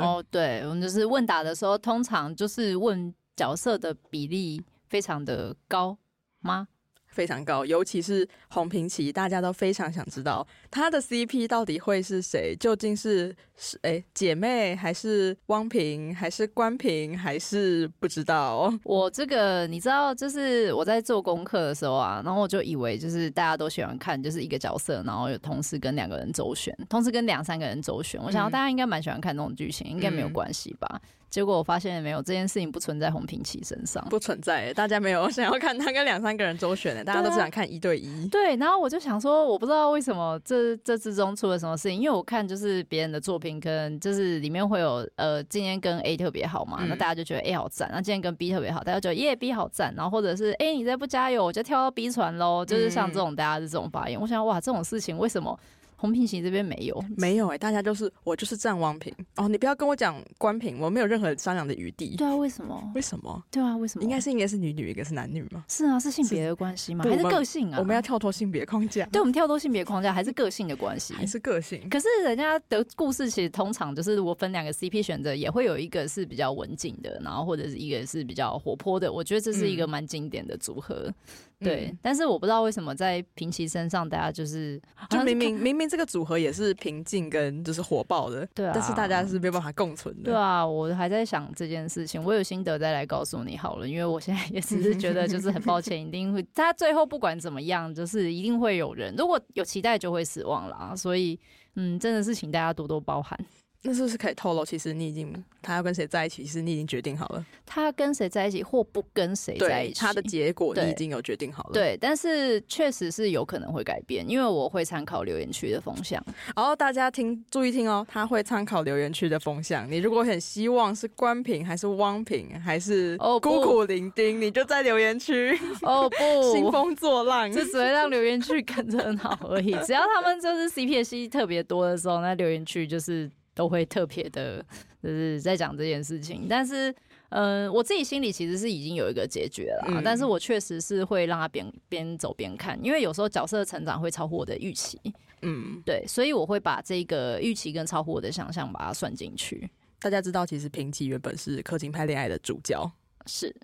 哦，对，我们就是问答的时候，通常就是问角色的比例非常的高。吗？非常高，尤其是洪平奇，大家都非常想知道他的 CP 到底会是谁？究竟是是哎、欸、姐妹，还是汪平，还是关平，还是不知道？我这个你知道，就是我在做功课的时候啊，然后我就以为就是大家都喜欢看，就是一个角色，然后有同时跟两个人周旋，同时跟两三个人周旋。我想大家应该蛮喜欢看这种剧情，应该没有关系吧？嗯结果我发现没有这件事情不存在洪平奇身上，不存在，大家没有想要看他跟两三个人周旋的，大家都只想看一对一。对，然后我就想说，我不知道为什么这这之中出了什么事情，因为我看就是别人的作品，跟就是里面会有呃，今天跟 A 特别好嘛，那大家就觉得 A 好赞，那今天跟 B 特别好，大家觉得耶 B 好赞，然后或者是哎你再不加油，我就跳到 B 船喽，就是像这种大家的这种发言，我想哇这种事情为什么？洪平奇这边没有，没有哎、欸，大家就是我就是站汪平哦，你不要跟我讲官平，我没有任何商量的余地。对啊，为什么？为什么？对啊，为什么？应该是应该是女女，一个是男女吗？是啊，是性别的关系吗？还是个性啊？我们要跳脱性别框架，对，我们跳脱性别框架，还是个性的关系？还是个性？可是人家的故事其实通常就是如果分两个 CP 选择，也会有一个是比较文静的，然后或者是一个是比较活泼的。我觉得这是一个蛮经典的组合。嗯对，嗯、但是我不知道为什么在平奇身上，大家就是就明明明明这个组合也是平静跟就是火爆的，对啊，但是大家是没有办法共存的。对啊，我还在想这件事情，我有心得再来告诉你好了，因为我现在也只是觉得就是很抱歉，一定会他最后不管怎么样，就是一定会有人如果有期待就会失望啦，所以嗯，真的是请大家多多包涵。那是不是可以透露？其实你已经他要跟谁在一起，其实你已经决定好了。他跟谁在一起或不跟谁在一起，他的结果你已经有决定好了。对，但是确实是有可能会改变，因为我会参考留言区的风向。然后大家听注意听哦，他会参考留言区的风向。你如果很希望是官品还是汪平还是哦孤苦伶仃，你就在留言区哦不，<laughs> 兴风作浪，这只会让留言区跟着很好而已。只要他们就是 CPC 特别多的时候，那留言区就是。都会特别的，<laughs> 就是在讲这件事情。但是，嗯、呃，我自己心里其实是已经有一个解决了。嗯、但是我确实是会让他边边走边看，因为有时候角色的成长会超乎我的预期。嗯，对，所以我会把这个预期跟超乎我的想象把它算进去。大家知道，其实平奇原本是氪金派恋爱的主角，是。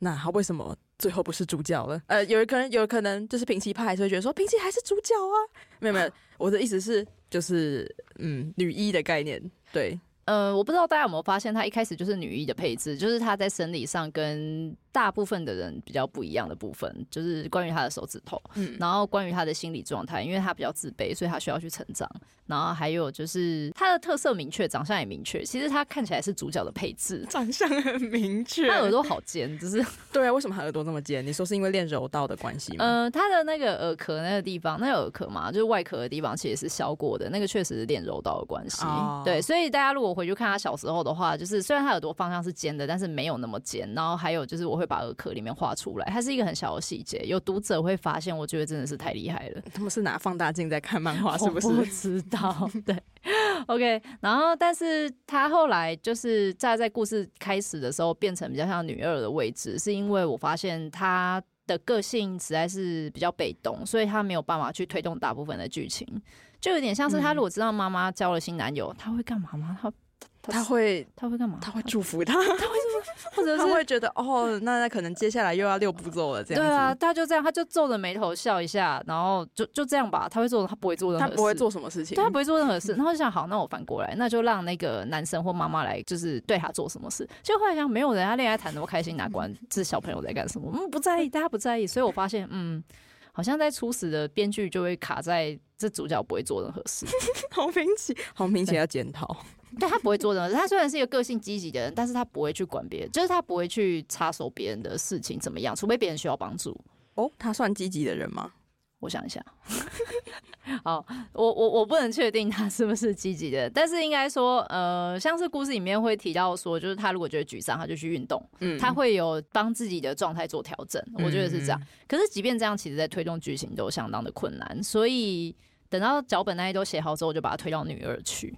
那他为什么最后不是主角了？呃，有可能，有可能就是平奇派还是会觉得说平奇还是主角啊？没有没有，<laughs> 我的意思是。就是嗯，女一的概念，对，嗯，我不知道大家有没有发现，她一开始就是女一的配置，就是她在生理上跟。大部分的人比较不一样的部分，就是关于他的手指头，嗯，然后关于他的心理状态，因为他比较自卑，所以他需要去成长。然后还有就是他的特色明确，长相也明确。其实他看起来是主角的配置，<laughs> 长相很明确。他耳朵好尖，就是 <laughs> 对啊，为什么他耳朵这么尖？你说是因为练柔道的关系吗？呃，他的那个耳壳那个地方，那个耳壳嘛，就是外壳的地方，其实是削过的，那个确实是练柔道的关系。哦、对，所以大家如果回去看他小时候的话，就是虽然他耳朵方向是尖的，但是没有那么尖。然后还有就是我会把耳壳里面画出来，它是一个很小的细节，有读者会发现，我觉得真的是太厉害了。他们是拿放大镜在看漫画，是不是？我不知道。对，OK。然后，但是他后来就是在在故事开始的时候变成比较像女二的位置，是因为我发现他的个性实在是比较被动，所以他没有办法去推动大部分的剧情，就有点像是他如果知道妈妈交了新男友，他会干嘛吗？他他，会他会干嘛？他会祝福他。他会或者 <laughs> 是他会觉得哦，那那可能接下来又要六步骤了，这样子。对啊，他就这样，他就皱着眉头笑一下，然后就就这样吧。他会做，他不会做任何事，他不会做什么事情，他不会做任何事。<laughs> 然后就想，好，那我反过来，那就让那个男生或妈妈来，就是对他做什么事。就后来想，没有人，他恋爱谈那么开心，哪管这小朋友在干什么？嗯，不在意，大家不在意。所以我发现，嗯，好像在初始的编剧就会卡在这主角不会做任何事。<laughs> 好明显，好明显要检讨。对，他不会做任何事。他虽然是一个个性积极的人，但是他不会去管别人，就是他不会去插手别人的事情怎么样，除非别人需要帮助。哦，他算积极的人吗？我想一下。<laughs> 好，我我我不能确定他是不是积极的，但是应该说，呃，像是故事里面会提到说，就是他如果觉得沮丧，他就去运动，嗯，他会有帮自己的状态做调整。我觉得是这样。嗯、可是即便这样，其实在推动剧情都相当的困难。所以等到脚本那些都写好之后，我就把它推到女二去。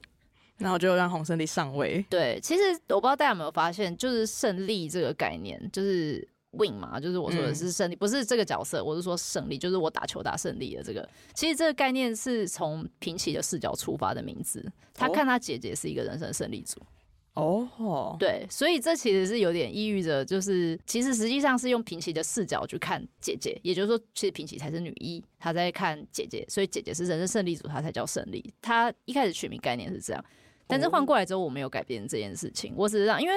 然后就让洪胜利上位。对，其实我不知道大家有没有发现，就是胜利这个概念，就是 win 嘛，就是我说的是胜利，嗯、不是这个角色，我是说胜利，就是我打球打胜利的这个。其实这个概念是从平奇的视角出发的名字，他看他姐姐是一个人生胜利组。哦，对，所以这其实是有点抑郁着，就是其实实际上是用平齐的视角去看姐姐，也就是说，其实平齐才是女一，她在看姐姐，所以姐姐是人生胜利组，她才叫胜利。她一开始取名概念是这样。但是换过来之后，我没有改变这件事情。我只是让，因为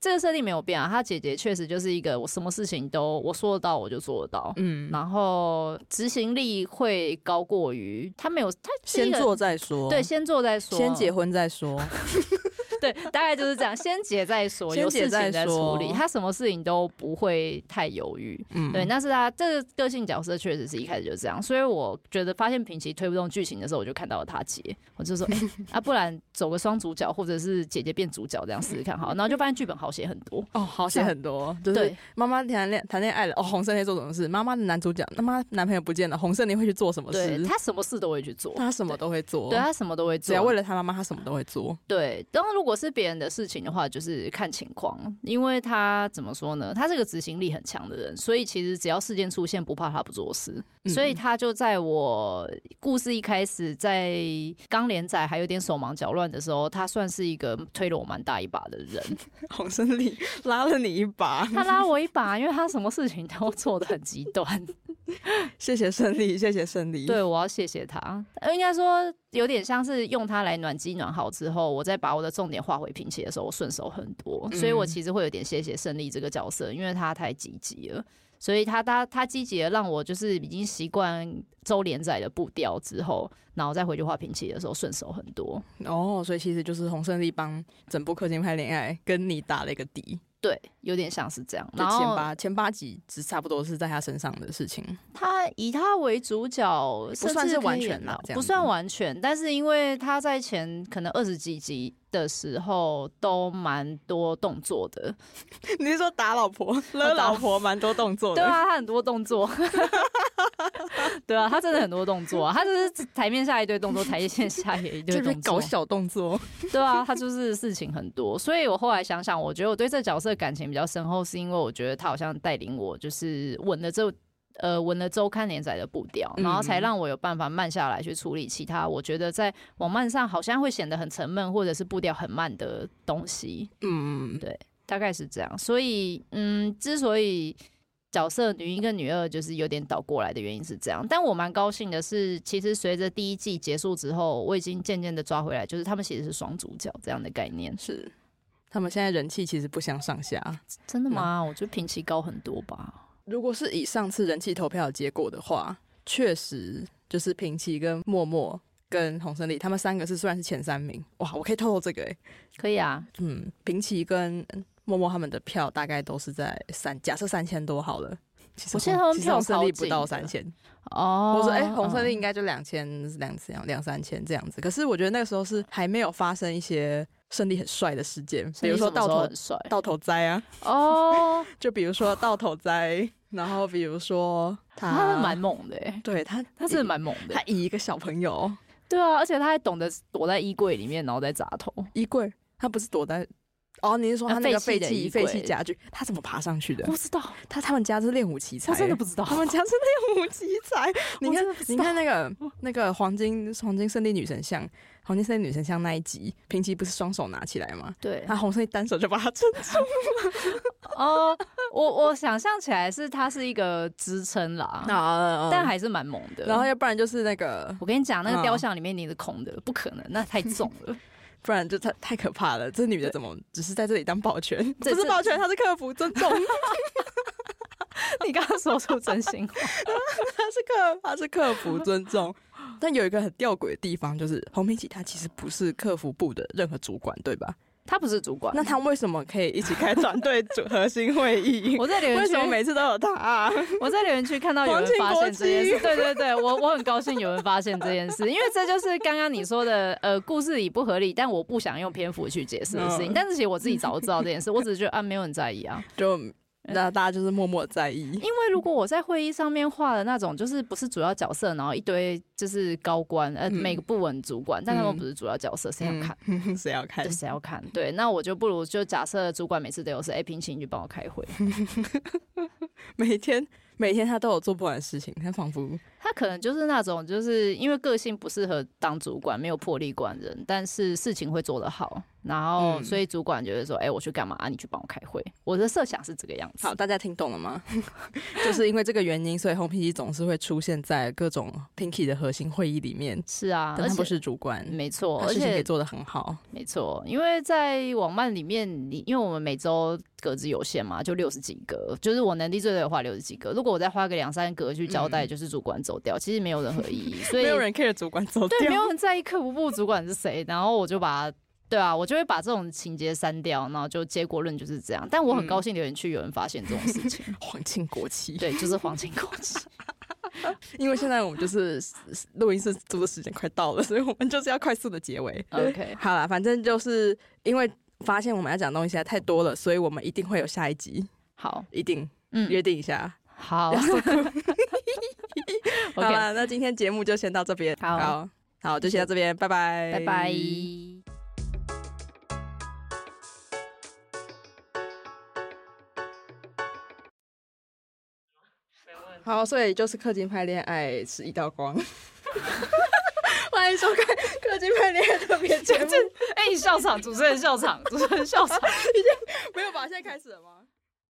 这个设定没有变啊。她姐姐确实就是一个，我什么事情都我说得到，我就做得到。嗯，然后执行力会高过于她没有，她先做再说。对，先做再说，先结婚再说。<laughs> 对，大概就是这样，先结再说，有事情再处理。他什么事情都不会太犹豫。嗯，对，那是他这个个性角色确实是一开始就这样，所以我觉得发现平奇推不动剧情的时候，我就看到了他结，我就说，哎、<laughs> 欸，啊，不然走个双主角，或者是姐姐变主角这样试试看，好，然后就发现剧本好写很多哦，好写很多，就是妈妈谈恋谈恋爱了，哦，红胜利做什么事？妈妈的男主角，妈妈男朋友不见了，红胜利会去做什么事？他什么事都会去做，他什么都会做，对，对他什么都会做，只要为了他妈妈，他什么都会做。对，然后如果我是别人的事情的话，就是看情况，因为他怎么说呢？他是个执行力很强的人，所以其实只要事件出现，不怕他不做事。嗯、所以他就在我故事一开始，在刚连载还有点手忙脚乱的时候，他算是一个推了我蛮大一把的人。洪胜利拉了你一把，他拉我一把，因为他什么事情都做的很极端。<laughs> 谢谢胜利，谢谢胜利。对，我要谢谢他。应该说有点像是用它来暖机暖好之后，我再把我的重点划回平奇的时候，我顺手很多。所以我其实会有点谢谢胜利这个角色，因为他太积极了。所以他他他积极的让我就是已经习惯周连载的步调之后，然后再回去画平期的时候顺手很多。哦，所以其实就是洪胜利帮整部氪金派恋爱跟你打了一个底。对，有点像是这样。然后前八前八集只差不多是在他身上的事情。他以他为主角，不算是完全啦，不算完全。但是因为他在前可能二十几集的时候都蛮多动作的。<laughs> 你是说打老婆、<laughs> 勒老婆，蛮多动作的？对啊，他很多动作。<laughs> 对啊，他真的很多动作啊，他就是台面下一堆动作，<laughs> 台线下也一堆动作，搞小动作。对啊，他就是事情很多，所以我后来想想，我觉得我对这角色感情比较深厚，是因为我觉得他好像带领我，就是稳了这呃稳了周刊连载的步调，然后才让我有办法慢下来去处理其他我觉得在网漫上好像会显得很沉闷或者是步调很慢的东西。嗯，对，大概是这样。所以，嗯，之所以。角色女一跟女二就是有点倒过来的原因是这样，但我蛮高兴的是，其实随着第一季结束之后，我已经渐渐的抓回来，就是他们其实是双主角这样的概念。是，他们现在人气其实不相上下。真的吗？嗯、我觉得平齐高很多吧。如果是以上次人气投票的结果的话，确实就是平齐跟默默跟洪胜利他们三个是虽然是前三名，哇，我可以透露这个哎、欸，可以啊，嗯，平齐跟。默默他们的票大概都是在三，假设三千多好了。其实我现在他们票胜利不到三千哦。我说，哎、欸，洪胜利应该就两千两两两三千这样子。可是我觉得那个时候是还没有发生一些胜利很帅的事件，比如说到头到头栽啊。哦，<laughs> 就比如说到头栽，然后比如说他他蛮猛的，对他他是蛮猛的，他以一个小朋友，对啊，而且他还懂得躲在衣柜里面，然后再砸头。衣柜，他不是躲在。哦，你是说他那个废弃废弃家具，他怎么爬上去的？不知道，他他们家是练武奇才，我真的不知道，他们家是练武奇才。你看，你看那个 <laughs> 那个黄金黄金胜利女神像，黄金胜利女神像那一集，平期不是双手拿起来吗？对，他红色一单手就把它撑住了。<laughs> 哦，我我想象起来是它是一个支撑啦，<laughs> 但还是蛮猛的。然后要不然就是那个，我跟你讲，那个雕像里面你是空的，不可能，那太重了。不然就太太可怕了。这女的怎么只是在这里当保全？不是保全，她是客服，尊重。<laughs> 你刚刚说出真心话，<laughs> 她是客，她是客服，尊重。但有一个很吊诡的地方，就是红平起她其实不是客服部的任何主管，对吧？他不是主管，那他为什么可以一起开团队组核心会议？<laughs> 我在留言区，为什么每次都有他啊？<laughs> 我在留言区看到有人发现这件事，对对对，我我很高兴有人发现这件事，因为这就是刚刚你说的，呃，故事里不合理，但我不想用篇幅去解释的事情。但是其实我自己早就知道这件事，我只是觉得啊，没有人在意啊，就。那大家就是默默在意，因为如果我在会议上面画的那种，就是不是主要角色，然后一堆就是高官，呃，每个部门主管，但他们不是主要角色，谁要看？<laughs> 谁要看？谁要看？对，那我就不如就假设主管每次都有事，哎，平期你去帮我开会，<laughs> 每天。每天他都有做不完的事情，<laughs> 他仿佛他可能就是那种，就是因为个性不适合当主管，没有魄力管人，但是事情会做得好，然后所以主管就会说：“哎、我去干嘛？啊、你去帮我开会。”我的设想是这个样子。好，大家听懂了吗？<laughs> 就是因为这个原因，所以红皮鸡总是会出现在各种 Pinky 的核心会议里面。是啊，但他不是主管，没错，而且事情也做得很好。没错，因为在网漫里面，你因为我们每周格子有限嘛，就六十几个，就是我能力最多的话六十几个。如果我再花个两三格去交代，就是主管走掉，嗯、其实没有任何意义。<laughs> 所以没有人 care 主管走掉，对，没有人在意客服部主管是谁。然后我就把，对啊，我就会把这种情节删掉，然后就结果论就是这样。但我很高兴留言区有人发现这种事情，<laughs> 嗯、皇亲国戚，对，就是皇亲国戚。<laughs> 因为现在我们就是录音室租的时间快到了，所以我们就是要快速的结尾。OK，好了，反正就是因为。发现我们要讲的东西还太多了，所以我们一定会有下一集。好，一定，嗯，约定一下。好，<laughs> 好了，那今天节目就先到这边。好，好，好，就先到这边，拜拜，拜拜。好，所以就是氪金派恋爱是一道光。<laughs> 欢迎收看氪金派恋爱特别节目。哎、笑场，主持人笑场，主持人笑场，<laughs> 已经没有吧？现在开始了吗？